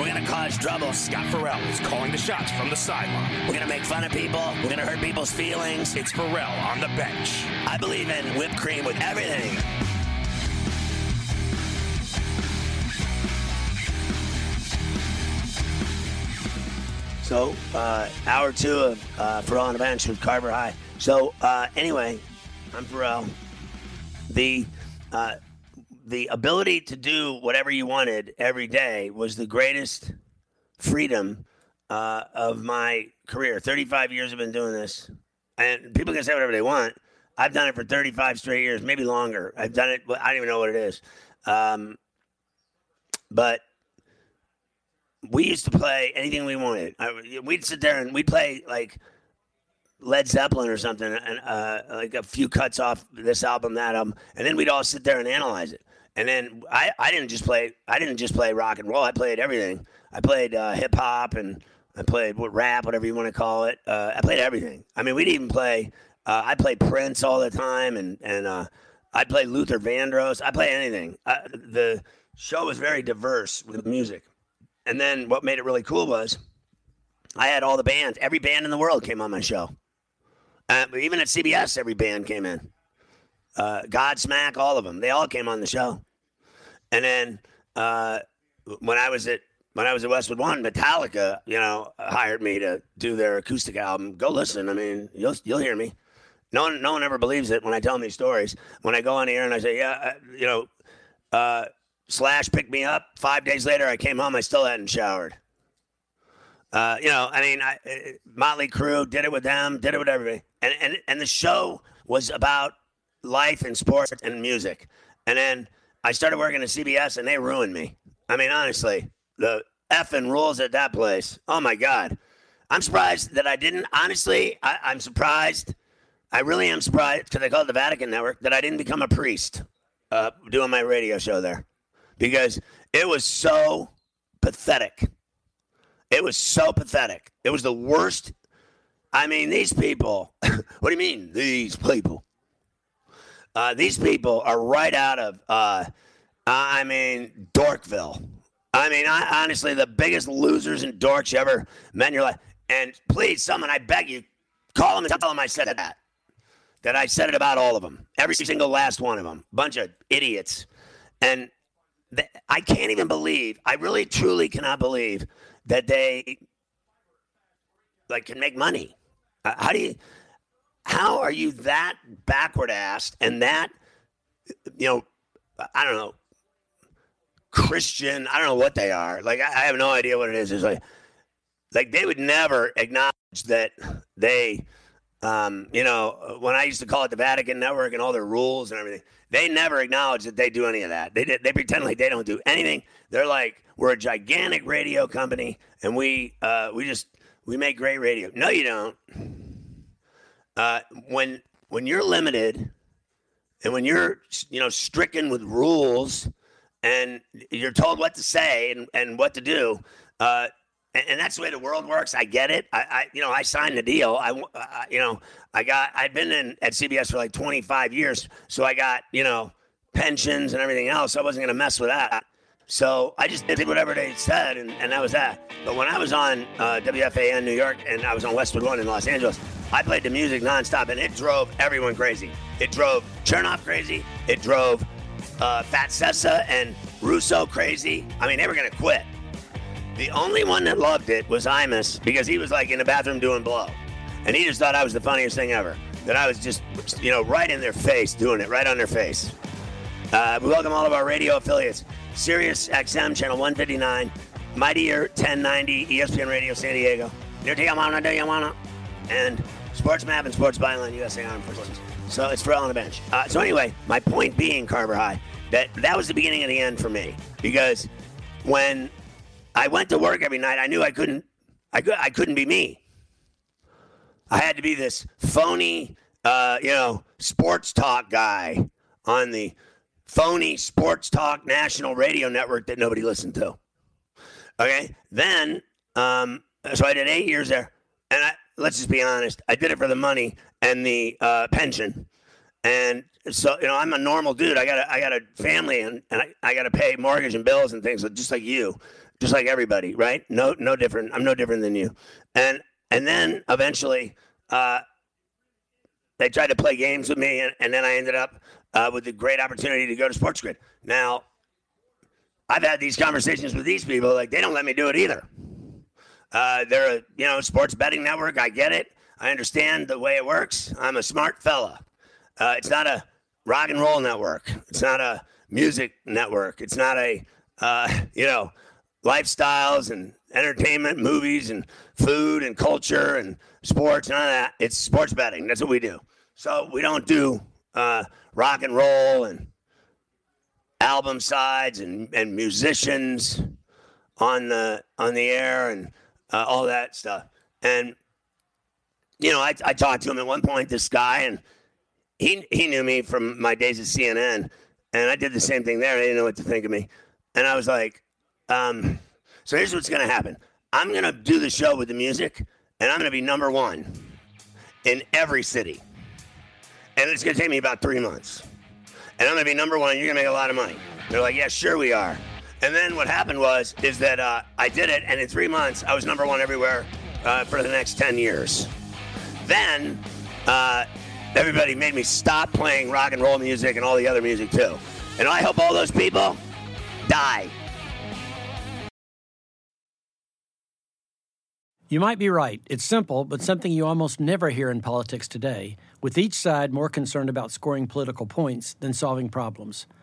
We're gonna cause trouble. Scott Ferrall is calling the shots from the sideline. We're gonna make fun of people. We're gonna hurt people's feelings. It's Ferrall on the bench. I believe in whipped cream with everything. So, uh, hour two of uh, Ferrall on the bench with Carver High. So, uh, anyway, I'm Ferrall. The uh, the ability to do whatever you wanted every day was the greatest freedom uh, of my career. 35 years I've been doing this, and people can say whatever they want. I've done it for 35 straight years, maybe longer. I've done it. I don't even know what it is. Um, but we used to play anything we wanted. I, we'd sit there and we'd play like Led Zeppelin or something, and uh, like a few cuts off this album, that album, and then we'd all sit there and analyze it. And then I, I didn't just play I didn't just play rock and roll. I played everything. I played uh, hip hop and I played what rap, whatever you want to call it. Uh, I played everything. I mean, we'd even play. Uh, I played Prince all the time, and and uh, I played Luther Vandross. I play anything. Uh, the show was very diverse with music. And then what made it really cool was I had all the bands. Every band in the world came on my show. Uh, even at CBS, every band came in uh, Godsmack, all of them. They all came on the show. And then uh, when I was at when I was at Westwood One, Metallica, you know, hired me to do their acoustic album. Go listen. I mean, you'll you'll hear me. No one no one ever believes it when I tell them these stories. When I go on here and I say, yeah, uh, you know, uh, Slash picked me up. Five days later, I came home. I still hadn't showered. Uh, you know, I mean, I, uh, Motley Crue did it with them, did it with everybody, and and and the show was about life and sports and music. And then I started working at CBS and they ruined me. I mean, honestly, the effing rules at that place. Oh my God. I'm surprised that I didn't. Honestly, I, am surprised. I really am surprised because I call it the Vatican Network that I didn't become a priest uh, doing my radio show there because it was so pathetic. It was so pathetic. It was the worst. I mean, these people. what do you mean, these people? Uh, these people are right out of, uh, I mean, Dorkville. I mean, I, honestly, the biggest losers and dorks you ever met in your life. And please, someone, I beg you, call them and tell them I said that. That I said it about all of them, every single last one of them. Bunch of idiots. And th- I can't even believe, I really truly cannot believe that they like can make money. Uh, how do you how are you that backward assed and that, you know, I don't know, Christian? I don't know what they are. Like, I, have no idea what it is. It's like, like they would never acknowledge that they, um, you know, when I used to call it the Vatican Network and all their rules and everything, they never acknowledge that they do any of that. They they pretend like they don't do anything. They're like, we're a gigantic radio company and we uh, we just we make great radio. No, you don't uh, when when you're limited and when you're you know stricken with rules and you're told what to say and, and what to do uh, and, and, that's the way the world works. I get it. I, I you know i signed the deal. I, I, you know i got i'd been in at cbs for like 25 years so i got you know pensions and everything else. I wasn't going to mess with that. So I just did whatever they said, and, and that was that. But when I was on uh, WFAN New York and I was on Westwood One in Los Angeles, I played the music nonstop, and it drove everyone crazy. It drove Chernoff crazy. It drove uh, Francesa and Russo crazy. I mean, they were gonna quit. The only one that loved it was Imus because he was like in the bathroom doing blow, and he just thought I was the funniest thing ever. That I was just, you know, right in their face doing it, right on their face. Uh, we welcome all of our radio affiliates: Sirius XM channel 159, Mighty Ear 1090, ESPN Radio San Diego, and Sports Map and Sports Byline USA Armed Forces. So it's for all on the bench. Uh, so anyway, my point being, Carver High, that that was the beginning of the end for me because when I went to work every night, I knew I couldn't, I, could, I couldn't be me. I had to be this phony, uh, you know, sports talk guy on the phony sports talk national radio network that nobody listened to. Okay, then um, so I did eight years there, and I, let's just be honest, I did it for the money and the uh, pension, and so you know I'm a normal dude. I got a, I got a family and, and I, I got to pay mortgage and bills and things just like you, just like everybody, right? No no different. I'm no different than you, and and then eventually. Uh, they tried to play games with me, and, and then I ended up uh, with the great opportunity to go to Sports Grid. Now, I've had these conversations with these people, like they don't let me do it either. Uh, they're a you know sports betting network. I get it. I understand the way it works. I'm a smart fella. Uh, it's not a rock and roll network. It's not a music network. It's not a uh, you know lifestyles and entertainment, movies and food and culture and sports. None of that. It's sports betting. That's what we do. So we don't do uh, rock and roll and album sides and, and musicians on the on the air and uh, all that stuff. And you know, I, I talked to him at one point. This guy, and he he knew me from my days at CNN, and I did the same thing there. They didn't know what to think of me, and I was like, um, so here's what's gonna happen. I'm gonna do the show with the music, and I'm gonna be number one in every city, and it's gonna take me about three months, and I'm gonna be number one. You're gonna make a lot of money. They're like, yeah, sure we are. And then what happened was is that uh, I did it, and in three months I was number one everywhere uh, for the next ten years. Then uh, everybody made me stop playing rock and roll music and all the other music too. And I hope all those people die. You might be right. It's simple, but something you almost never hear in politics today, with each side more concerned about scoring political points than solving problems.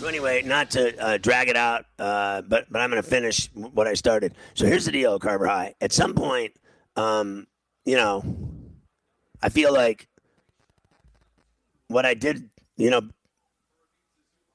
So anyway, not to uh, drag it out, uh, but but I'm going to finish what I started. So here's the deal, Carver High. At some point, um, you know, I feel like what I did, you know,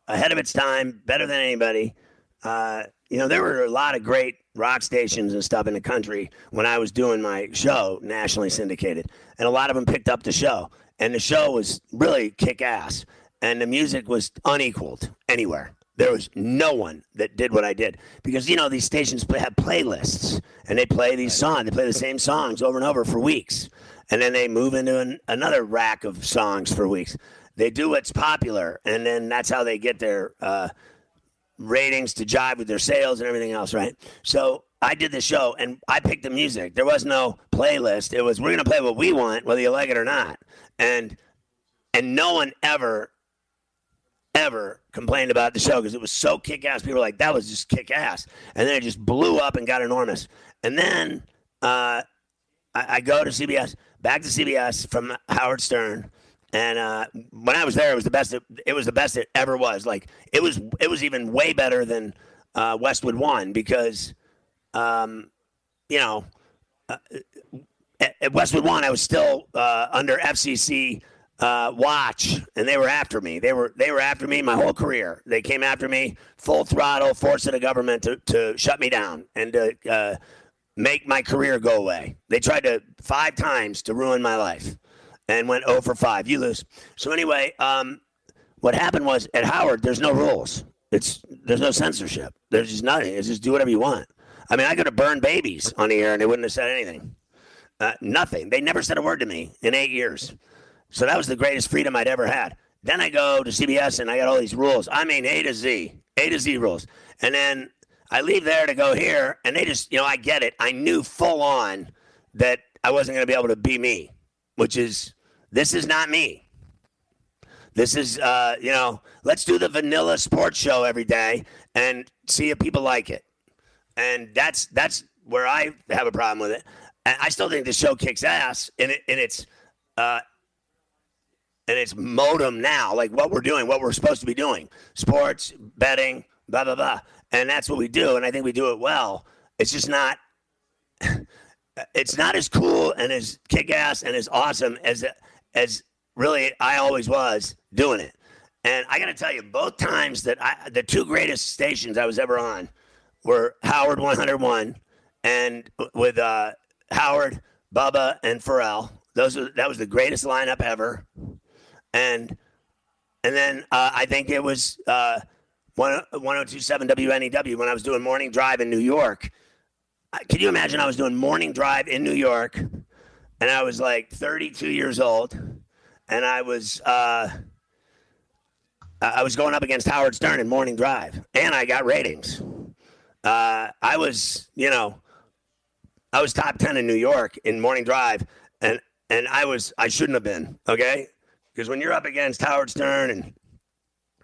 ahead of its time, better than anybody. Uh, you know, there were a lot of great rock stations and stuff in the country when I was doing my show, nationally syndicated, and a lot of them picked up the show, and the show was really kick ass and the music was unequaled anywhere. There was no one that did what I did because you know these stations play, have playlists and they play these songs. They play the same songs over and over for weeks, and then they move into an, another rack of songs for weeks. they do what's popular, and then that's how they get their uh, ratings to jive with their sales and everything else, right? So I did the show and I picked the music. There was no playlist. It was we're gonna play what we want, whether you like it or not. And and no one ever ever complained about the show because it was so kick ass. People were like, that was just kick ass. And then it just blew up and got enormous. And then uh, I, I go to CBS, back to CBS from Howard Stern. And uh, when I was there, it was the best. It, it, was the best it ever was. Like it was. It was even way better than uh, Westwood One because, um, you know, uh, at, Westwood One, I was still uh, under FCC uh, watch, and they were after me. They were they were after me my whole career. They came after me full throttle, forcing the government to, to shut me down and to uh, make my career go away. They tried to five times to ruin my life, and went 0 for five. You lose. So anyway, um, what happened was at Howard, there's no rules. It's there's no censorship. There's just nothing. It's just do whatever you want. I mean, I could have burned babies on the air and they wouldn't have said anything. Uh, nothing. They never said a word to me in eight years. So that was the greatest freedom I'd ever had. Then I go to CBS and I got all these rules. I mean, A to Z, A to Z rules. And then I leave there to go here, and they just, you know, I get it. I knew full on that I wasn't going to be able to be me, which is, this is not me. This is, uh, you know, let's do the vanilla sports show every day and see if people like it. And that's that's where I have a problem with it. And I still think the show kicks ass in it in its uh, and it's modem now, like what we're doing, what we're supposed to be doing sports, betting, blah, blah, blah. And that's what we do. And I think we do it well. It's just not. It's not as cool and as kick ass and as awesome as as really I always was doing it. And I got to tell you, both times that I, the two greatest stations I was ever on were Howard 101 and with uh, Howard, Bubba, and Ferrall. Those were, that was the greatest lineup ever and and then uh, I think it was uh, 1027 WNEW when I was doing morning drive in New York. Can you imagine? I was doing morning drive in New York, and I was like 32 years old, and I was uh, I was going up against Howard Stern in morning drive, and I got ratings. Uh, I was, you know, I was top 10 in New York in morning drive, and and I was I shouldn't have been. Okay, because when you're up against Howard Stern and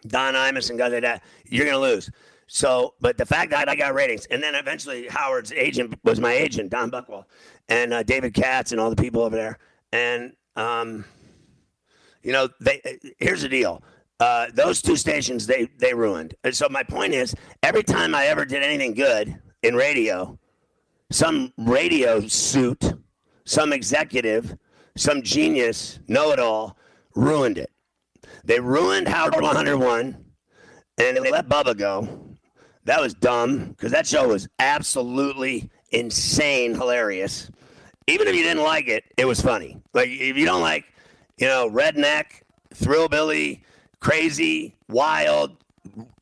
Don Imus and guys like that, you're going to lose. So, but the fact that I got ratings, and then eventually Howard's agent was my agent, Don Buchwald, and uh, David Katz and all the people over there. And, um, you know, they here's the deal. Uh, those two stations they they ruined. And so my point is, every time I ever did anything good in radio, some radio suit, some executive, some genius, know it all ruined it. They ruined Howard 101 and they let Bubba go. That was dumb because that show was absolutely insane, hilarious. Even if you didn't like it, it was funny. Like if you don't like, you know, redneck, thrillbilly, crazy, wild,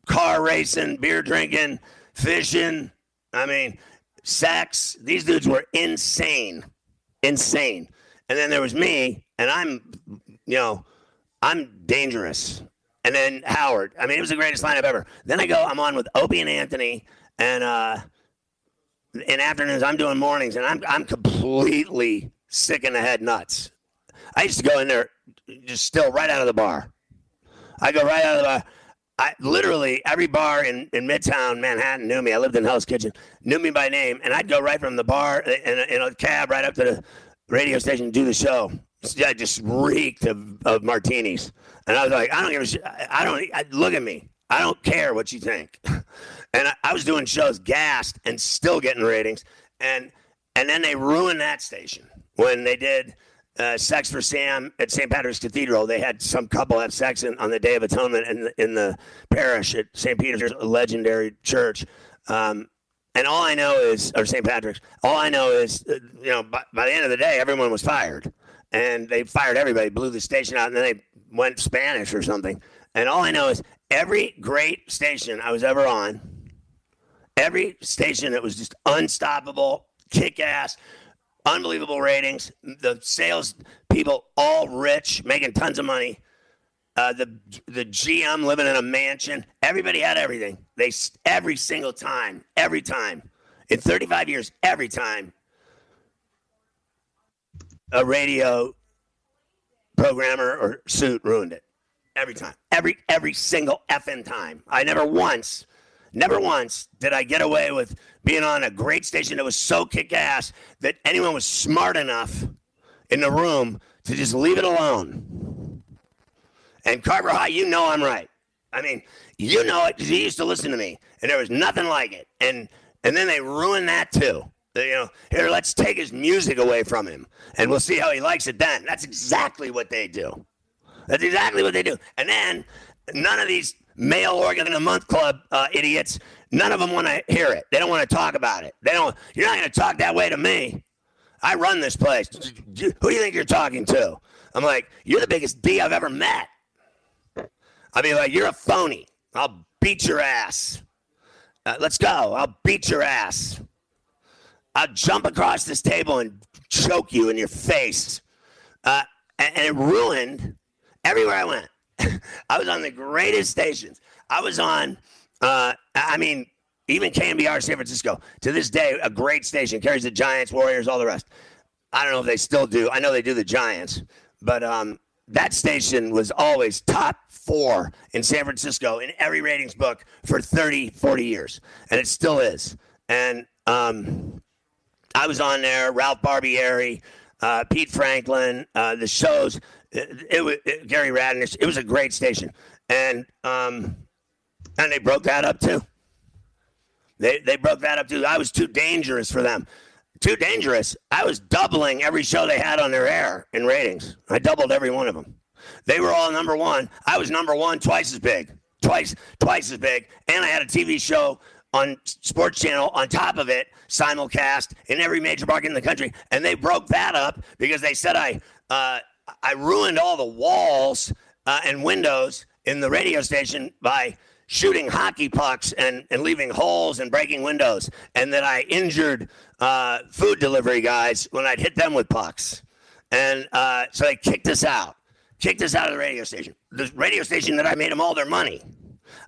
car racing, beer drinking, fishing, I mean, sex, these dudes were insane. Insane. And then there was me, and I'm you know, I'm dangerous. And then Howard. I mean, it was the greatest lineup ever. Then I go, I'm on with Opie and Anthony, and uh, in afternoons I'm doing mornings, and I'm I'm completely sick in the head, nuts. I used to go in there, just still right out of the bar. I go right out of the bar. I literally every bar in, in Midtown Manhattan knew me. I lived in Hell's Kitchen, knew me by name, and I'd go right from the bar in a, in a cab right up to the radio station and do the show yeah, just reeked of, of martinis. And I was like, I don't give a shit. I don't, I, look at me. I don't care what you think. and I, I, was doing shows gassed and still getting ratings. And, and then they ruined that station when they did uh, Sex for Sam at St. Patrick's Cathedral. They had some couple have sex in, on the Day of Atonement in the, in the parish at St. Peter's, legendary church. Um, and all I know is, or St. Patrick's, all I know is, uh, you know, by, by the end of the day, everyone was fired and they fired everybody, blew the station out, and then they went Spanish or something. And all I know is every great station I was ever on, every station that was just unstoppable, kick ass, unbelievable ratings, the sales people all rich, making tons of money. uh, the the GM living in a mansion. Everybody had everything. They every single time, every time, in 35 years, every time, a radio programmer or suit ruined it. Every time, every every single effing time. I never once, never once did I get away with being on a great station that was so kick ass that anyone was smart enough in the room to just leave it alone. And Carver High, you know I'm right. I mean, you know it because you used to listen to me, and there was nothing like it. And and then they ruined that too. You know, here let's take his music away from him, and we'll see how he likes it then. That's exactly what they do. That's exactly what they do. And then none of these male organ in a month club uh, idiots, none of them want to hear it. They don't want to talk about it. They don't. You're not going to talk that way to me. I run this place. Who do you think you're talking to? I'm like, you're the biggest D I've ever met. I'll be like, you're a phony. I'll beat your ass. Uh, let's go. I'll beat your ass. I'll jump across this table and choke you in your face. Uh, and, and it ruined everywhere I went. I was on the greatest stations. I was on, uh, I mean, even KNBR San Francisco, to this day, a great station, carries the Giants, Warriors, all the rest. I don't know if they still do. I know they do the Giants, but um, that station was always top four in San Francisco in every ratings book for 30, 40 years. And it still is. And um, I was on there, Ralph Barbieri, uh, Pete Franklin, uh, the shows. It, it was it, Gary Radnich. It was a great station, and um, and they broke that up too. They they broke that up too. I was too dangerous for them. Too dangerous. I was doubling every show they had on their air in ratings. I doubled every one of them. They were all number one. I was number one, twice as big, twice twice as big, and I had a TV show on Sports Channel on top of it, simulcast in every major market in the country. And they broke that up because they said I uh, I ruined all the walls uh, and windows in the radio station by shooting hockey pucks and, and leaving holes and breaking windows, and that I injured uh, food delivery guys when I'd hit them with pucks. And uh, so they kicked us out, kicked us out of the radio station. The radio station that I made them all their money.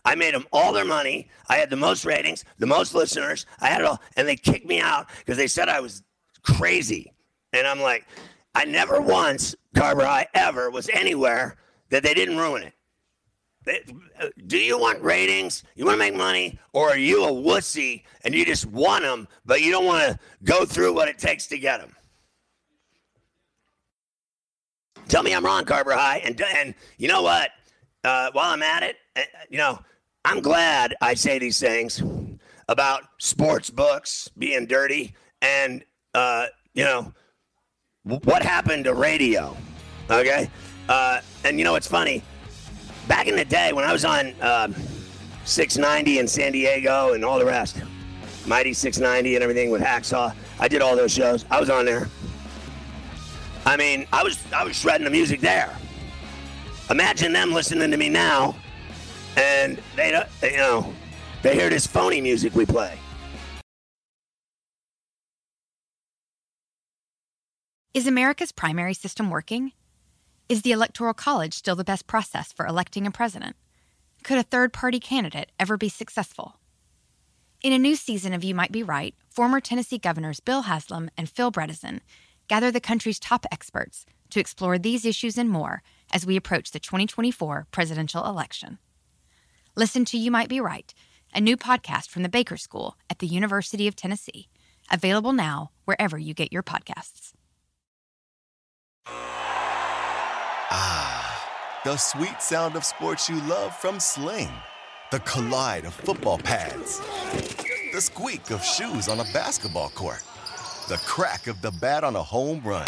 I made them all their money. I had the most ratings, the most listeners. I had it all, and they kicked me out because they said I was crazy. And I'm like, I never once, Carver, I ever was anywhere that they didn't ruin it. Uh, do you want ratings? You want to make money? Or are you a wussy and you just want them, but you don't want to go through what it takes to get them? Tell me I'm wrong, Carver High. And, and you know what? Uh, while I'm at it, uh, you know, I'm glad I say these things about sports books being dirty and, uh, you know, what happened to radio. Okay. Uh, and you know, it's funny. Back in the day when I was on um, 690 in San Diego and all the rest, Mighty 690 and everything with Hacksaw, I did all those shows. I was on there. I mean, I was I was shredding the music there. Imagine them listening to me now and they don't, you know, they hear this phony music we play. Is America's primary system working? Is the Electoral College still the best process for electing a president? Could a third party candidate ever be successful? In a new season of You Might Be Right, former Tennessee governors Bill Haslam and Phil Bredesen gather the country's top experts to explore these issues and more as we approach the 2024 presidential election. Listen to You Might Be Right, a new podcast from the Baker School at the University of Tennessee, available now wherever you get your podcasts. Ah, the sweet sound of sports you love from Sling. The collide of football pads. The squeak of shoes on a basketball court. The crack of the bat on a home run.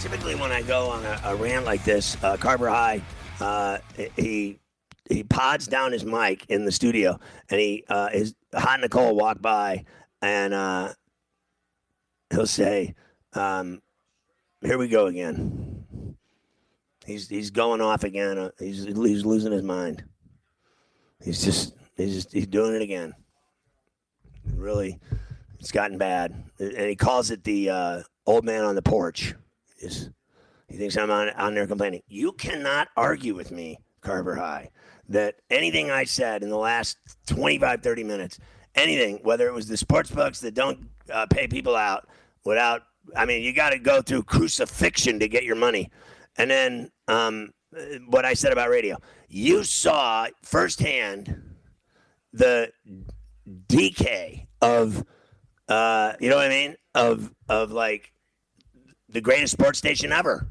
Typically, when I go on a, a rant like this, uh, Carver High, uh, he he pods down his mic in the studio, and he uh, his hot Nicole walk by, and uh, he'll say, um, "Here we go again." He's he's going off again. Uh, he's he's losing his mind. He's just he's just he's doing it again. Really, it's gotten bad, and he calls it the uh, old man on the porch. Is he thinks I'm on on there complaining? You cannot argue with me, Carver High, that anything I said in the last 25, 30 minutes, anything, whether it was the sports books that don't uh, pay people out without, I mean, you got to go through crucifixion to get your money. And then um, what I said about radio, you saw firsthand the decay of, uh, you know what I mean? Of, of like the greatest sports station ever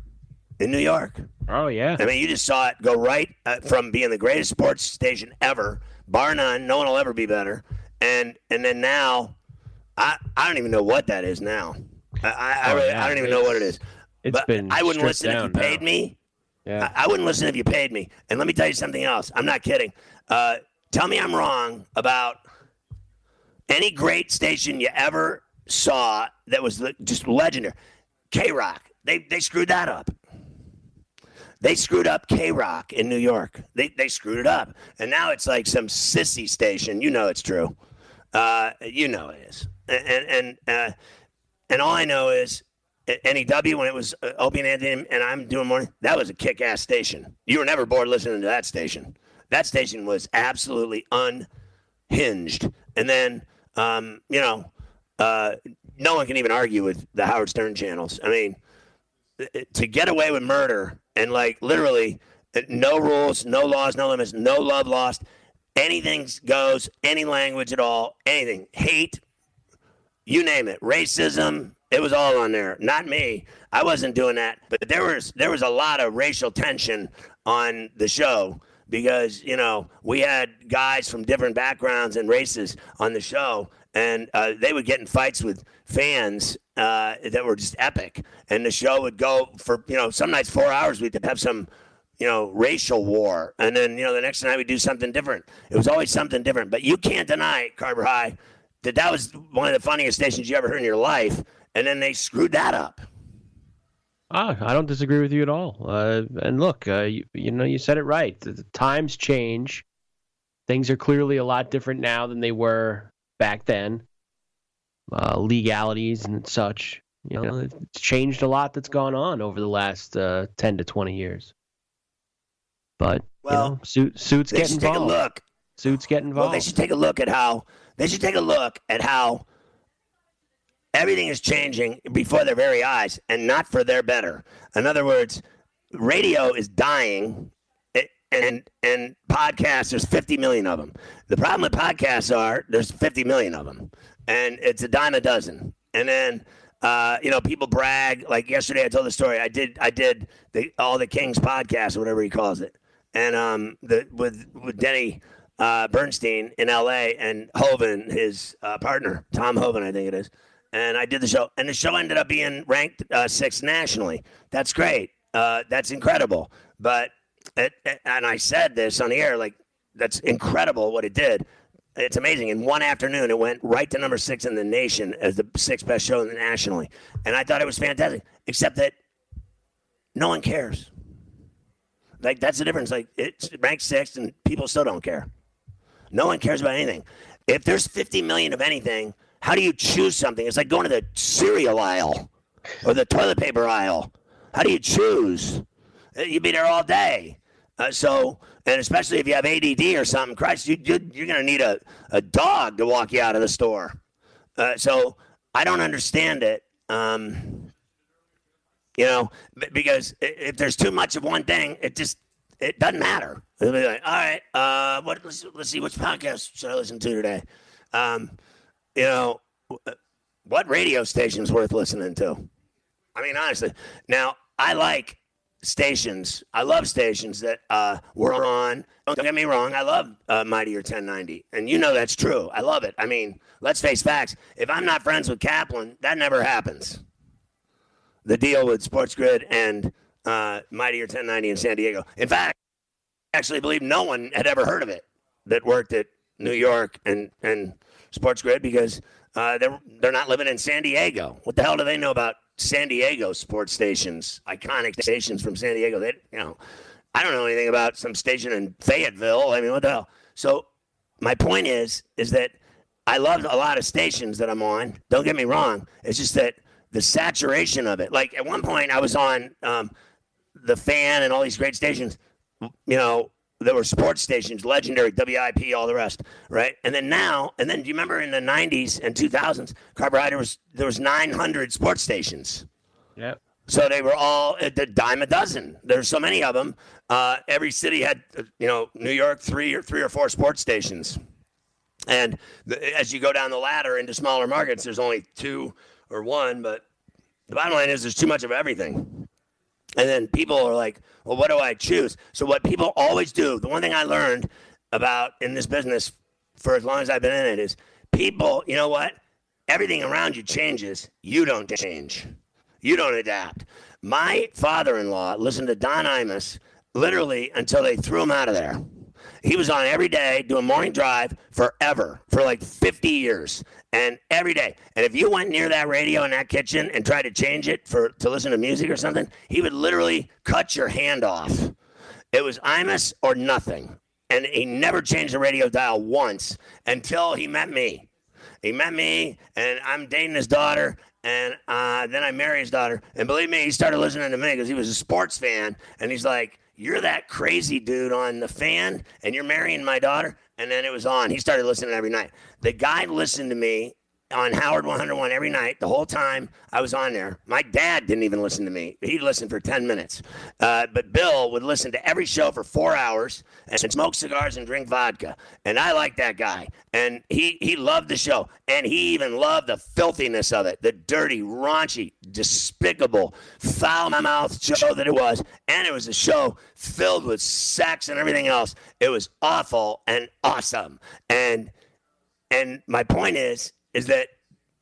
in New York. Oh yeah. I mean, you just saw it go right uh, from being the greatest sports station ever, bar none. No one will ever be better. And and then now, I I don't even know what that is now. I I, Oh, really, yeah. I don't even know what it is. It's but been I wouldn't listen if you down paid now. me. Yeah. I, I wouldn't listen if you paid me. And let me tell you something else. I'm not kidding. Uh, tell me I'm wrong about any great station you ever saw that was just legendary. K Rock. They they screwed that up. They screwed up K Rock in New York. They they screwed it up, and now it's like some sissy station. You know it's true. Uh, you know it is. And and uh, and all I know is NEW when it was uh, Opie and Anthony and I'm doing morning. That was a kick-ass station. You were never bored listening to that station. That station was absolutely unhinged. And then um, you know, uh, no one can even argue with the Howard Stern channels. I mean, to get away with murder and like literally uh, no rules, no laws, no limits, no love lost. Anything goes, any language at all, anything, hate, you name it, racism. It was all on there. Not me. I wasn't doing that. But there was there was a lot of racial tension on the show because you know we had guys from different backgrounds and races on the show, and uh, they would get in fights with fans uh, that were just epic. And the show would go for you know some nights four hours. We'd have some you know, racial war. And then, you know, the next night we'd do something different. It was always something different. But you can't deny, Carver High, that that was one of the funniest stations you ever heard in your life. And then they screwed that up. Ah, I don't disagree with you at all. Uh, and look, uh, you, you know, you said it right. The, the times change. Things are clearly a lot different now than they were back then. Uh, legalities and such. You know, it's changed a lot that's gone on over the last uh, 10 to 20 years. But, Well, you know, suit, suits get should take a involved. look. Suits get Well, involved. they should take a look at how they should take a look at how everything is changing before their very eyes and not for their better. In other words, radio is dying and and podcasts there's 50 million of them. The problem with podcasts are there's 50 million of them and it's a dime a dozen. And then uh, you know, people brag. Like yesterday, I told the story. I did, I did the all the Kings podcast, or whatever he calls it, and um, the with with Denny uh, Bernstein in L.A. and Hoven, his uh, partner, Tom Hoven, I think it is. And I did the show, and the show ended up being ranked uh, sixth nationally. That's great. Uh, that's incredible. But it, it- and I said this on the air, like that's incredible what it did. It's amazing. In one afternoon, it went right to number six in the nation as the sixth best show nationally, and I thought it was fantastic. Except that no one cares. Like that's the difference. Like it's ranked sixth, and people still don't care. No one cares about anything. If there's 50 million of anything, how do you choose something? It's like going to the cereal aisle or the toilet paper aisle. How do you choose? You'd be there all day. Uh, so, and especially if you have ADD or something, Christ, you, you you're going to need a, a dog to walk you out of the store. Uh, so I don't understand it. Um, you know, because if there's too much of one thing, it just it doesn't matter. Like, all right, uh, what? Let's, let's see which podcast should I listen to today. Um, you know, what radio station's worth listening to? I mean, honestly. Now, I like stations. I love stations that uh, were on. Don't get me wrong. I love uh, Mightier 1090, and you know that's true. I love it. I mean, let's face facts. If I'm not friends with Kaplan, that never happens. The deal with Sports Grid and uh, Mightier 1090 in San Diego. In fact, I actually believe no one had ever heard of it that worked at New York and and Sports Grid because uh, they're they're not living in San Diego. What the hell do they know about San Diego sports stations, iconic stations from San Diego? That you know, I don't know anything about some station in Fayetteville. I mean, what the hell? So my point is, is that I love a lot of stations that I'm on. Don't get me wrong. It's just that the saturation of it. Like at one point, I was on um, the fan and all these great stations. You know, there were sports stations, legendary, WIP, all the rest, right? And then now, and then do you remember in the 90s and 2000s, Carver High was there was 900 sports stations. Yep. So they were all at the dime a dozen. There's so many of them. Uh, every city had, uh, you know, New York three or three or four sports stations. And the, as you go down the ladder into smaller markets, there's only two or one. But the bottom line is, there's too much of everything. And then people are like, well, what do I choose? So, what people always do, the one thing I learned about in this business for as long as I've been in it is people, you know what? Everything around you changes. You don't change, you don't adapt. My father in law listened to Don Imus literally until they threw him out of there. He was on every day doing morning drive forever, for like 50 years and every day. And if you went near that radio in that kitchen and tried to change it for to listen to music or something, he would literally cut your hand off. It was Imus or nothing. And he never changed the radio dial once until he met me. He met me, and I'm dating his daughter, and uh, then I marry his daughter. And believe me, he started listening to me because he was a sports fan, and he's like, "You're that crazy dude on the fan, and you're marrying my daughter." and then it was on. He started listening every night. The guy listened to me on Howard 101 every night the whole time I was on there. My dad didn't even listen to me. He'd listen for 10 minutes. Uh, but Bill would listen to every show for four hours and smoke cigars and drink vodka. And I like that guy. And he, he loved the show. And he even loved the filthiness of it the dirty, raunchy, despicable, foul mouthed show that it was. And it was a show filled with sex and everything else. It was awful and awesome. And and my point is, is that,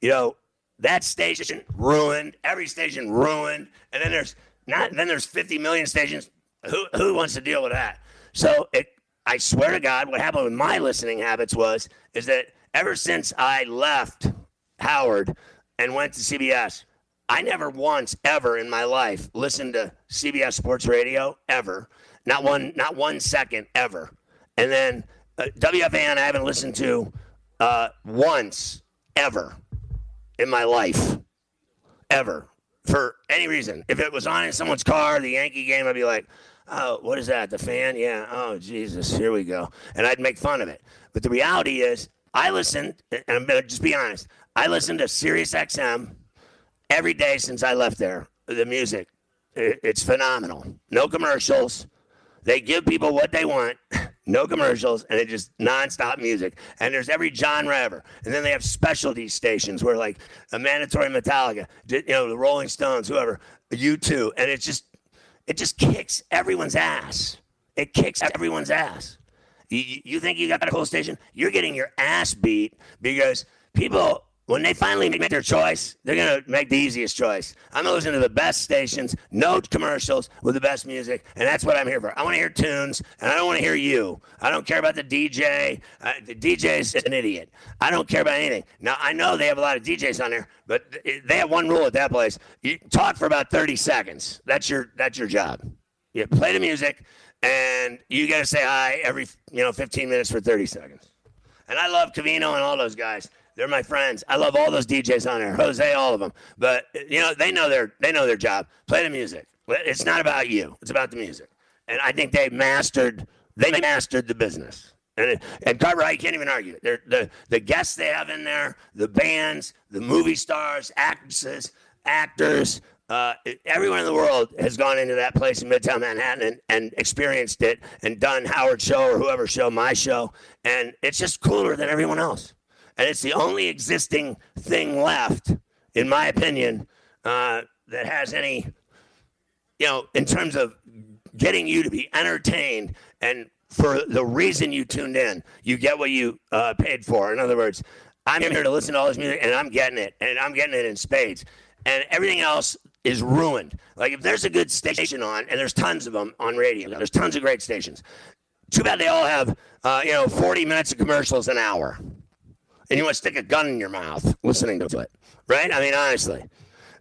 you know, that station ruined, every station ruined, and then there's not, then there's 50 million stations. Who who wants to deal with that? So it, I swear to God, what happened with my listening habits was is that ever since I left Howard and went to CBS, I never once ever in my life listened to CBS Sports Radio ever. Not one, not one second ever. And then uh, WFAN I haven't listened to uh, once ever in my life, ever for any reason. If it was on in someone's car, the Yankee game, I'd be like, "Oh, what is that? The fan? Yeah. Oh, Jesus, here we go," and I'd make fun of it. But the reality is, I listened, and I'm gonna just be honest. I listened to Sirius XM every day since I left there. The music, it's phenomenal. No commercials. They give people what they want. no commercials, and it just nonstop music. And there's every genre ever. And then they have specialty stations where like a mandatory Metallica, you know, the Rolling Stones, whoever, U2, and it just it just kicks everyone's ass. It kicks everyone's ass. You, you think you got a cool station? You're getting your ass beat because people when they finally make their choice, they're going to make the easiest choice. I'm going to listen to the best stations, no commercials with the best music, and that's what I'm here for. I want to hear tunes, and I don't want to hear you. I don't care about the DJ. Uh, the DJ is an idiot. I don't care about anything. Now, I know they have a lot of DJs on there, but they have one rule at that place. You talk for about 30 seconds. That's your that's your job. You play the music, and you got to say hi every you know 15 minutes for 30 seconds. And I love Covino and all those guys. They're my friends. I love all those DJs on there. Jose, all of them. But you know, they know their they know their job. Play the music. It's not about you. It's about the music. and I think they mastered they mastered the business. And and Carver, I can't even argue. They're, the the guests they have in there, the bands, the movie stars, actresses, actors, uh, everyone in the world has gone into that place in Midtown Manhattan and, and experienced it and done Howard show or whoever show my show, and it's just cooler than everyone else. And it's the only existing thing left, in my opinion, uh, that has any, you know, in terms of getting you to be entertained and for the reason you tuned in, you get what you uh, paid for. In other words, I'm here to listen to all this music and I'm getting it, and I'm getting it in spades. And everything else is ruined. Like if there's a good station on, and there's tons of them on radio, there's tons of great stations. Too bad they all have, uh, you know, 40 minutes of commercials an hour, and you want to stick a gun in your mouth listening to it, right? I mean, honestly.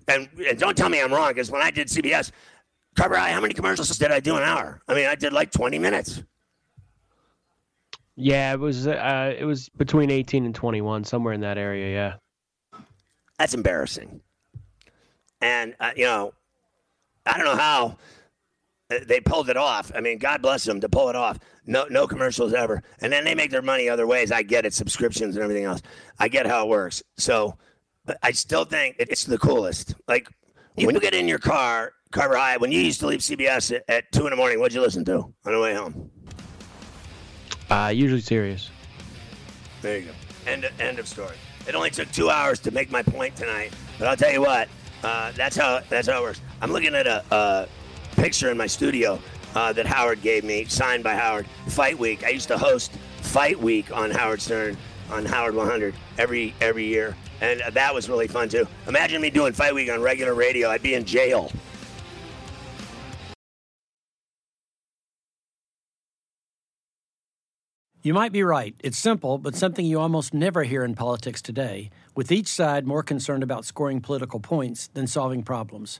And, and don't tell me I'm wrong, because when I did CBS, Carver how many commercials did I do an hour? I mean, I did like 20 minutes. Yeah, it was uh, it was between 18 and 21, somewhere in that area. Yeah, that's embarrassing. And uh, you know, I don't know how they pulled it off. I mean, God bless them to pull it off. No, no commercials ever. And then they make their money other ways. I get it, subscriptions and everything else. I get how it works. So, I still think it's the coolest. Like when you get in your car, Carver High, when you used to leave CBS at, at two in the morning, what'd you listen to on the way home? Uh, usually Sirius. There you go. End of, end of story. It only took two hours to make my point tonight, but I'll tell you what. Uh, that's how that's how it works. I'm looking at a, a picture in my studio uh, that Howard gave me, signed by Howard. Fight Week. I used to host Fight Week on Howard Stern on Howard 100 every every year, and that was really fun too. Imagine me doing Fight Week on regular radio. I'd be in jail. You might be right. It's simple, but something you almost never hear in politics today, with each side more concerned about scoring political points than solving problems.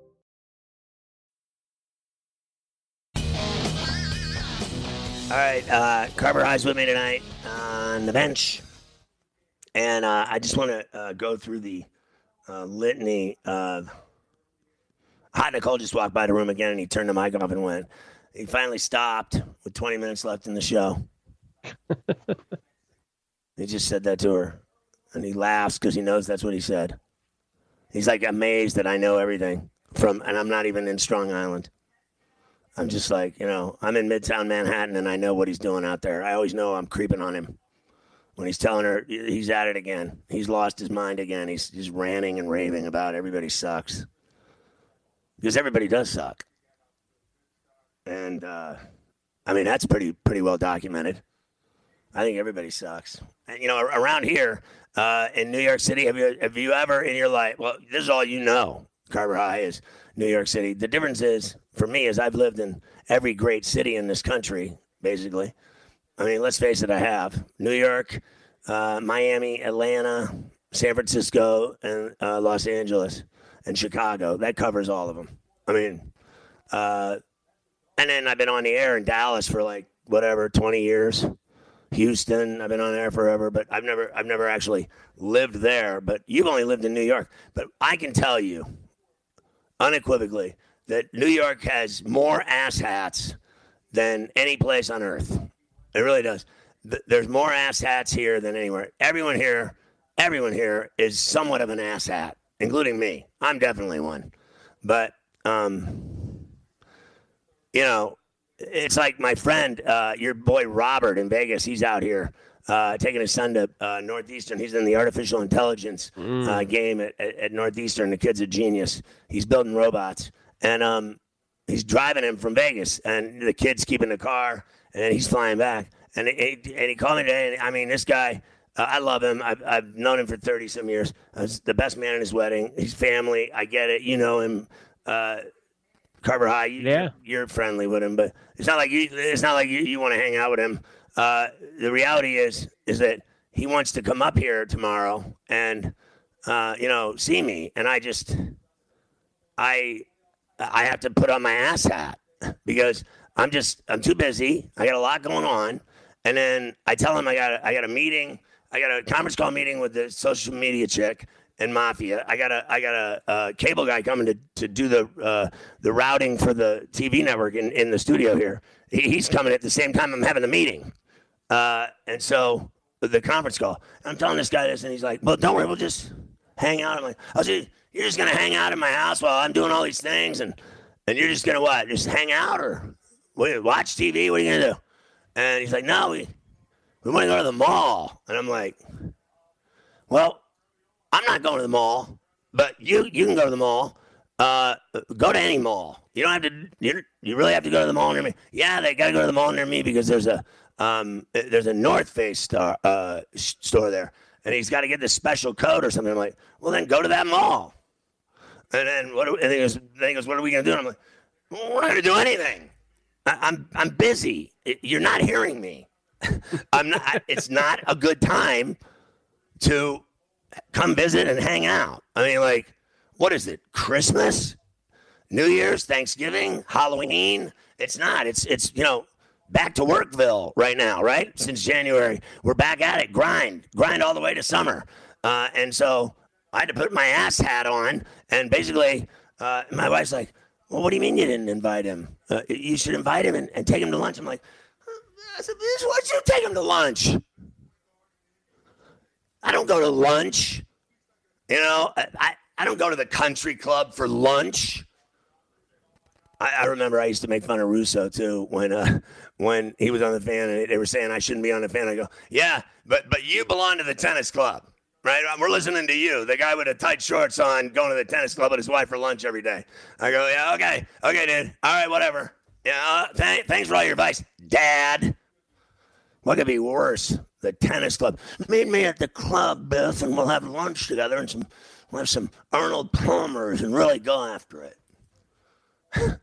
All right, uh, Carver with me tonight on the bench, and uh, I just want to uh, go through the uh, litany of. Hot Nicole just walked by the room again, and he turned the mic off and went. He finally stopped with 20 minutes left in the show. he just said that to her, and he laughs because he knows that's what he said. He's like amazed that I know everything from, and I'm not even in Strong Island. I'm just like, you know, I'm in Midtown Manhattan and I know what he's doing out there. I always know I'm creeping on him. When he's telling her he's at it again, he's lost his mind again. He's just ranting and raving about everybody sucks. Because everybody does suck. And uh, I mean, that's pretty pretty well documented. I think everybody sucks. And, you know, around here uh, in New York City, have you have you ever in your life? Well, this is all you know. Carver High is New York City. The difference is for me is I've lived in every great city in this country, basically. I mean, let's face it, I have New York, uh, Miami, Atlanta, San Francisco, and uh, Los Angeles, and Chicago. That covers all of them. I mean, uh, and then I've been on the air in Dallas for like whatever, 20 years. Houston. I've been on there forever, but I've never I've never actually lived there. But you've only lived in New York. But I can tell you unequivocally that New York has more asshats than any place on earth. It really does. There's more asshats here than anywhere. Everyone here, everyone here is somewhat of an asshat, including me. I'm definitely one. But um, you know, it's like my friend, uh, your boy Robert in Vegas. He's out here uh, taking his son to uh, Northeastern. He's in the artificial intelligence mm. Uh, game at, at, at, Northeastern. The kid's a genius. He's building robots, and um, he's driving him from Vegas, and the kid's keeping the car, and then he's flying back. And he, and he called me today. And, I mean, this guy. Uh, I love him. I've, I've known him for 30 some years. I was the best man in his wedding. He's family. I get it. You know him. Uh, Carver High. You, yeah, you're friendly with him, but it's not like you. It's not like you, you want to hang out with him. Uh, the reality is is that he wants to come up here tomorrow and uh, you know see me, and I just I I have to put on my ass hat because I'm just I'm too busy. I got a lot going on, and then I tell him I got I got a meeting. I got a conference call meeting with the social media chick, and Mafia. I got a I got a, a cable guy coming to, to do the uh, the routing for the TV network in, in the studio here. He, he's coming at the same time I'm having the meeting, uh, and so the conference call. I'm telling this guy this, and he's like, "Well, don't worry, we'll just hang out." I'm like, "I was you're just gonna hang out in my house while I'm doing all these things, and and you're just gonna what? Just hang out or watch TV? What are you gonna do?" And he's like, "No, we we want to go to the mall," and I'm like, "Well." I'm not going to the mall, but you you can go to the mall. Uh, go to any mall. You don't have to. You, you really have to go to the mall near me. Yeah, they got to go to the mall near me because there's a um there's a North Face star, uh, store there, and he's got to get this special code or something. I'm like, well, then go to that mall. And then what? Do, And he goes, then he goes, what are we gonna do? And I'm like, we're not gonna do anything. I, I'm I'm busy. You're not hearing me. I'm not. It's not a good time to come visit and hang out. I mean, like, what is it? Christmas, New Year's, Thanksgiving, Halloween? It's not. It's it's you know back to Workville right now, right? Since January, we're back at it. Grind, grind all the way to summer, uh, and so I had to put my ass hat on, and basically, uh, my wife's like, "Well, what do you mean you didn't invite him? Uh, you should invite him and, and, take him to lunch." I'm like, "I said, why'd you take him to lunch?" I don't go to lunch. You know, I, I don't go to the country club for lunch. I, I remember I used to make fun of Russo too when uh, when he was on the fan and they were saying I shouldn't be on the fan. I go, yeah, but but you belong to the tennis club, right? We're listening to you, the guy with the tight shorts on, going to the tennis club with his wife for lunch every day. I go, yeah, okay, okay, dude, all right, whatever. Yeah, uh, th- thanks for all your advice, Dad. What could be worse? The tennis club. Meet me at the club, Biff, and we'll have lunch together and some we'll have some Arnold Palmers and really go after it.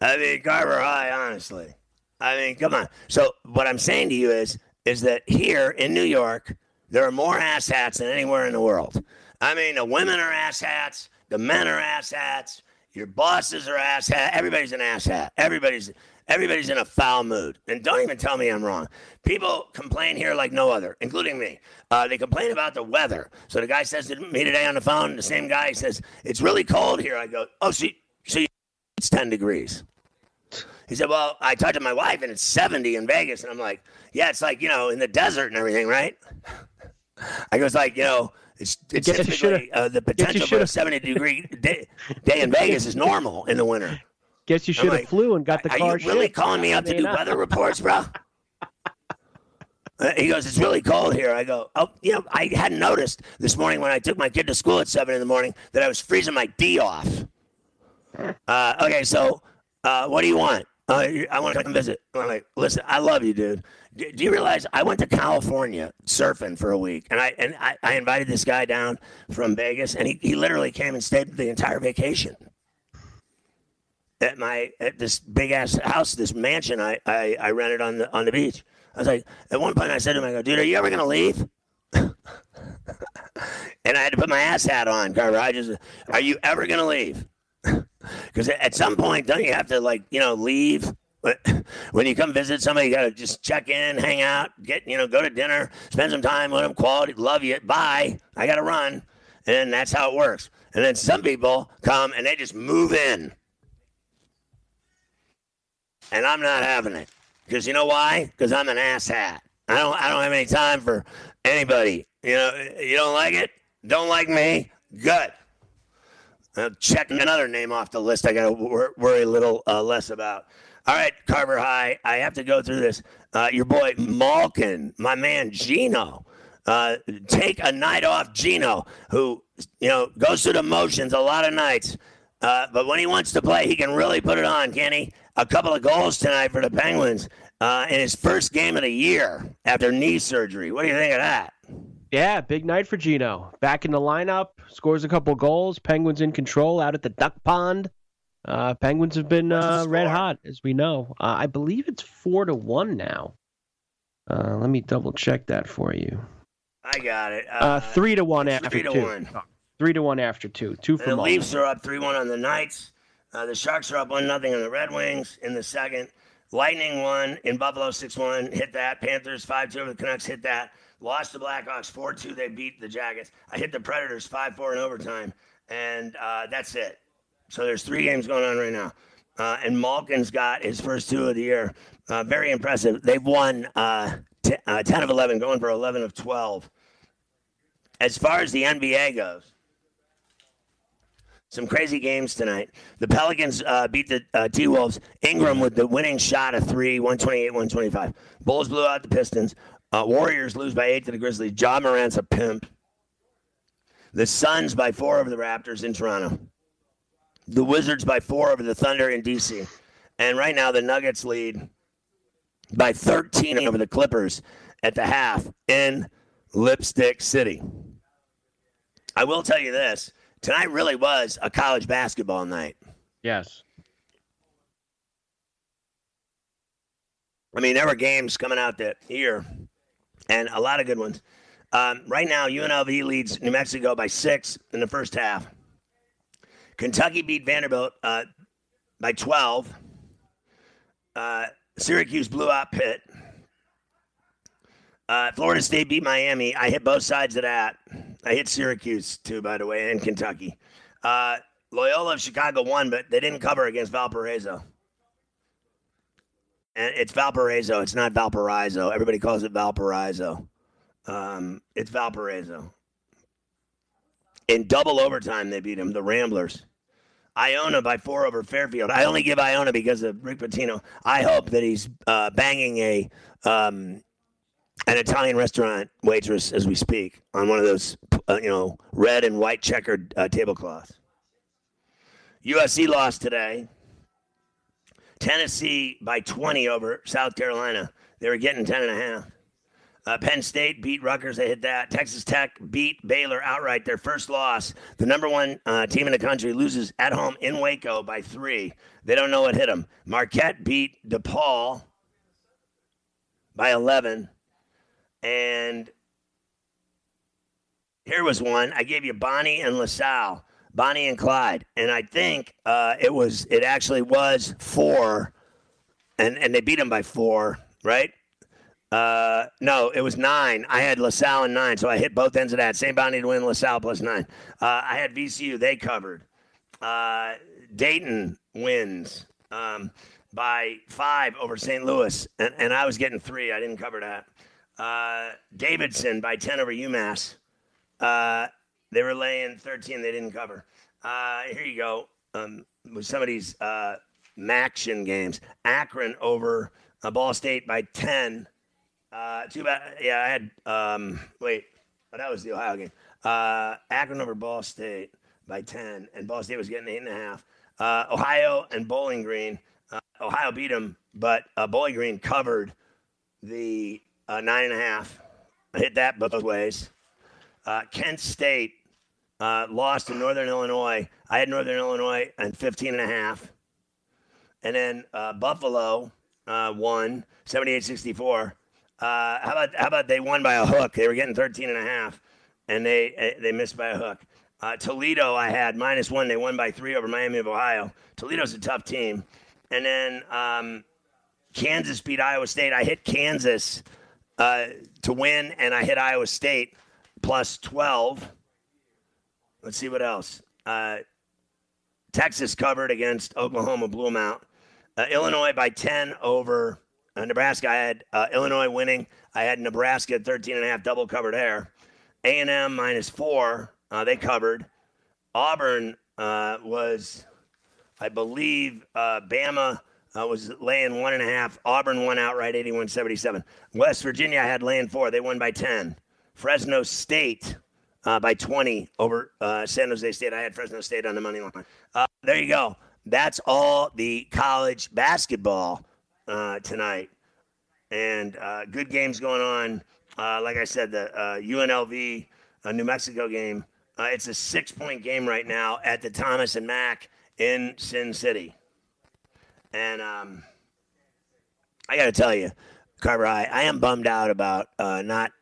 I mean, Carver High, honestly. I mean, come on. So what I'm saying to you is, is that here in New York, there are more asshats than anywhere in the world. I mean, the women are asshats, the men are asshats, your bosses are asshats. Everybody's an asshat. Everybody's Everybody's in a foul mood. And don't even tell me I'm wrong. People complain here like no other, including me. Uh, they complain about the weather. So the guy says to me today on the phone, the same guy says, It's really cold here. I go, Oh, see, see, it's 10 degrees. He said, Well, I talked to my wife and it's 70 in Vegas. And I'm like, Yeah, it's like, you know, in the desert and everything, right? I goes, like, you know, it's, it's typically uh, the potential for a 70 degree day, day in Vegas is normal in the winter. Guess you should have like, flew and got the are car. Are you really calling me up to do weather reports, bro? He goes, it's really cold here. I go, oh, you know, I hadn't noticed this morning when I took my kid to school at seven in the morning that I was freezing my D off. Uh, okay, so uh, what do you want? Uh, I want to come visit. I'm like, listen, I love you, dude. Do, do you realize I went to California surfing for a week, and I and I, I invited this guy down from Vegas, and he, he literally came and stayed the entire vacation at my at this big ass house, this mansion I, I, I rented on the on the beach. I was like, at one point I said to him, I go, dude, are you ever gonna leave? and I had to put my ass hat on, Carver. I just, are you ever gonna leave? Because at some point, don't you have to like, you know, leave when you come visit somebody, you got to just check in, hang out, get, you know, go to dinner, spend some time with them, quality, love you, bye. I got to run. And that's how it works. And then some people come and they just move in. And I'm not having it. Because you know why? Because I'm an asshat. I don't I don't have any time for anybody. You know, you don't like it? Don't like me? Good. I'll check another name off the list I got to wor- worry a little uh, less about. All right, Carver High, I have to go through this. Uh, your boy Malkin, my man Geno. Uh, take a night off, Geno, who you know goes through the motions a lot of nights. Uh, but when he wants to play, he can really put it on, can he? A couple of goals tonight for the Penguins uh, in his first game of the year after knee surgery. What do you think of that? Yeah, big night for Geno. Back in the lineup, scores a couple goals. Penguins in control out at the duck pond. Uh, Penguins have been uh, red hot, as we know. Uh, I believe it's four to one now. Uh, let me double check that for you. I got it. Uh, three to one after three to two. one. Three to one after two. Two for the Malkin. Leafs are up 3 1 on the Knights. Uh, the Sharks are up 1 nothing on the Red Wings in the second. Lightning won in Buffalo 6 1. Hit that. Panthers 5 2 over the Canucks. Hit that. Lost the Blackhawks 4 2. They beat the Jackets. I hit the Predators 5 4 in overtime. And uh, that's it. So there's three games going on right now. Uh, and Malkin's got his first two of the year. Uh, very impressive. They've won uh, t- uh, 10 of 11, going for 11 of 12. As far as the NBA goes, some crazy games tonight. The Pelicans uh, beat the uh, T Wolves. Ingram with the winning shot of three, 128, 125. Bulls blew out the Pistons. Uh, Warriors lose by eight to the Grizzlies. Ja Morant's a pimp. The Suns by four over the Raptors in Toronto. The Wizards by four over the Thunder in DC. And right now, the Nuggets lead by 13 over the Clippers at the half in Lipstick City. I will tell you this tonight really was a college basketball night. Yes. I mean, there were games coming out that year, and a lot of good ones. Um, right now, UNLV leads New Mexico by six in the first half. Kentucky beat Vanderbilt uh, by 12. Uh, Syracuse blew out Pitt. Uh, Florida State beat Miami. I hit both sides of that. I hit Syracuse too, by the way, and Kentucky. Uh, Loyola of Chicago won, but they didn't cover against Valparaiso. And it's Valparaiso. It's not Valparaiso. Everybody calls it Valparaiso. Um, it's Valparaiso. In double overtime, they beat them, the Ramblers. Iona by four over Fairfield. I only give Iona because of Rick Pitino. I hope that he's uh, banging a um, an Italian restaurant waitress as we speak on one of those, uh, you know, red and white checkered uh, tablecloths. USC lost today. Tennessee by 20 over South Carolina. They were getting 10 and a half. Uh, Penn State beat Rutgers. They hit that. Texas Tech beat Baylor outright. Their first loss. The number one uh, team in the country loses at home in Waco by three. They don't know what hit them. Marquette beat DePaul by 11. And here was one. I gave you Bonnie and LaSalle, Bonnie and Clyde, and I think uh, it was it actually was four, and and they beat them by four, right? Uh, no, it was nine. I had LaSalle and nine, so I hit both ends of that. Same Bonnie to win, LaSalle plus nine. Uh, I had VCU, they covered. Uh, Dayton wins um, by five over St. Louis, and, and I was getting three. I didn't cover that. Uh, Davidson by 10 over UMass. Uh, they were laying 13. They didn't cover. Uh, here you go. Um, with some of these uh, MACtion games. Akron over uh, Ball State by 10. Uh, too bad. Yeah, I had. Um, wait, oh, that was the Ohio game. Uh, Akron over Ball State by 10, and Ball State was getting eight and a half. Uh, Ohio and Bowling Green. Uh, Ohio beat them, but uh, Bowling Green covered the uh, nine and a half. I hit that both ways. Uh, Kent State uh, lost to Northern Illinois. I had Northern Illinois and 15 and a half. And then uh, Buffalo uh, won 78-64. Uh, how about how about they won by a hook? They were getting 13 and a half, and they eh, they missed by a hook. Uh, Toledo, I had minus one. They won by three over Miami of Ohio. Toledo's a tough team. And then um, Kansas beat Iowa State. I hit Kansas uh, to win, and I hit Iowa State plus 12. Let's see what else. Uh, Texas covered against Oklahoma, blew them out. Uh, Illinois by 10 over uh, Nebraska. I had uh, Illinois winning. I had Nebraska 13 and a half double covered there. A&M minus four. Uh, they covered. Auburn uh, was, I believe, uh, Bama uh, was laying one and a half. Auburn won outright 81 77. West Virginia I had laying four. They won by 10. Fresno State by 20 over San Jose State. I had Fresno State on the money line. There you go. That's all the college basketball uh, tonight. And uh, good games going on. Uh, like I said, the UNLV New Mexico game. it's a six point game right now at the Thomas and Mack in Sin City. And um, I got to tell you, Carver, I, I am bummed out about uh, not,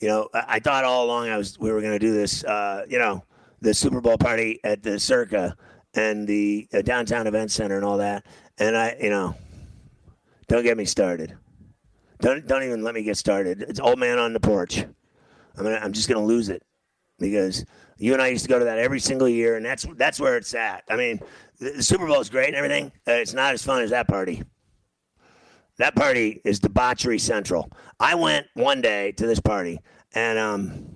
you know, I, I, thought all along I was we were going to do this, uh, you know, the Super Bowl party at the Circa and the uh, downtown event center and all that. And I, you know, don't get me started. Don't don't even let me get started. It's old man on the porch. I'm gonna, I'm just gonna lose it because you and I used to go to that every single year, and that's that's where it's at. I mean, the, the Super Bowl is great and everything. Uh, it's not as fun as that party. That party is debauchery central. I went one day to this party, and um,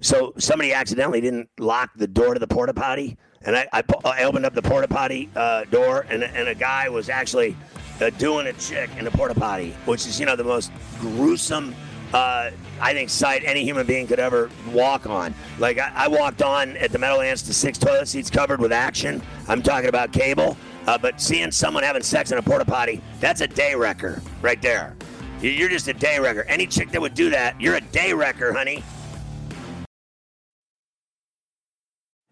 so somebody accidentally didn't lock the door to the porta potty, and I, I, I opened up the porta potty uh, door, and and a guy was actually uh, doing a chick in a porta potty, which is you know the most gruesome uh, I think, sight any human being could ever walk on. Like, I, I walked on at the Meadowlands to six toilet seats covered with action. I'm talking about cable. Uh, but seeing someone having sex in a porta potty, that's a day wrecker right there. You're just a day wrecker. Any chick that would do that, you're a day wrecker, honey.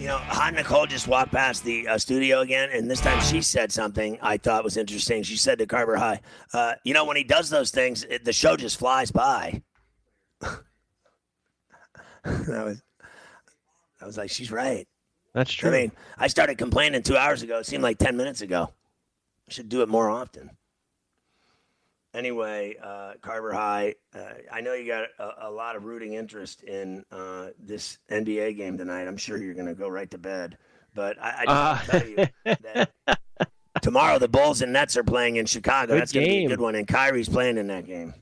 You know, Hot Nicole just walked past the uh, studio again, and this time she said something I thought was interesting. She said to Carver High, uh, "You know, when he does those things, it, the show just flies by." that was, I was like, she's right. That's true. I mean, I started complaining two hours ago. It seemed like ten minutes ago. I should do it more often anyway, uh, Carver High, uh, I know you got a, a, lot of rooting interest in uh, this NBA game tonight. I'm sure you're going to go right to bed. But I, I just tell you that tomorrow the Bulls and Nets are playing in Chicago. Good That's going to be a good one. And Kyrie's playing in that game.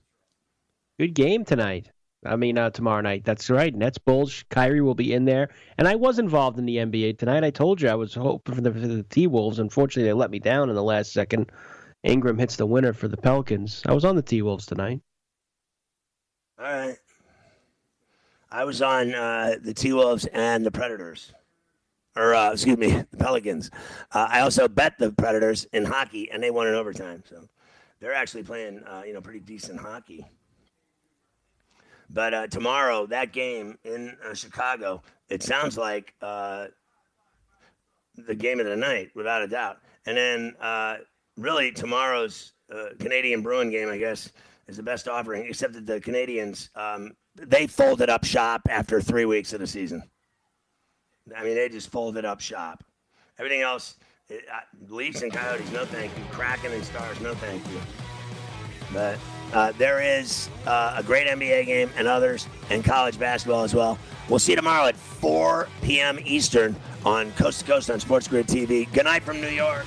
Good game tonight. I mean, uh, tomorrow night. That's right. Nets Bulls. Kyrie will be in there. And I was involved in the NBA tonight. I told you I was hoping for the, for the T Wolves. Unfortunately, they let me down in the last second. Ingram hits the winner for the Pelicans. I was on the T Wolves tonight. All right. I was on uh, the T Wolves and the Predators. Or, uh, excuse me, the Pelicans. Uh, I also bet the Predators in hockey, and they won in overtime. So they're actually playing, uh, you know, pretty decent hockey. But uh, tomorrow, that game in uh, Chicago, it sounds like the game of the night, without a doubt. And then, really, tomorrow's uh, Canadian Bruin game, I guess, is the best offering, except that the Canadiens, um, they folded up shop after three weeks of the season. I mean, they just folded up shop. Everything else, it, uh, Leafs and Coyotes, no thank you. Kraken and Stars, no thank you. But uh, there is uh, a great NBA game and others, and college basketball as well. We'll see you tomorrow at 4 p.m. Eastern on Coast to Coast on Sports Grid TV. Good night from New York.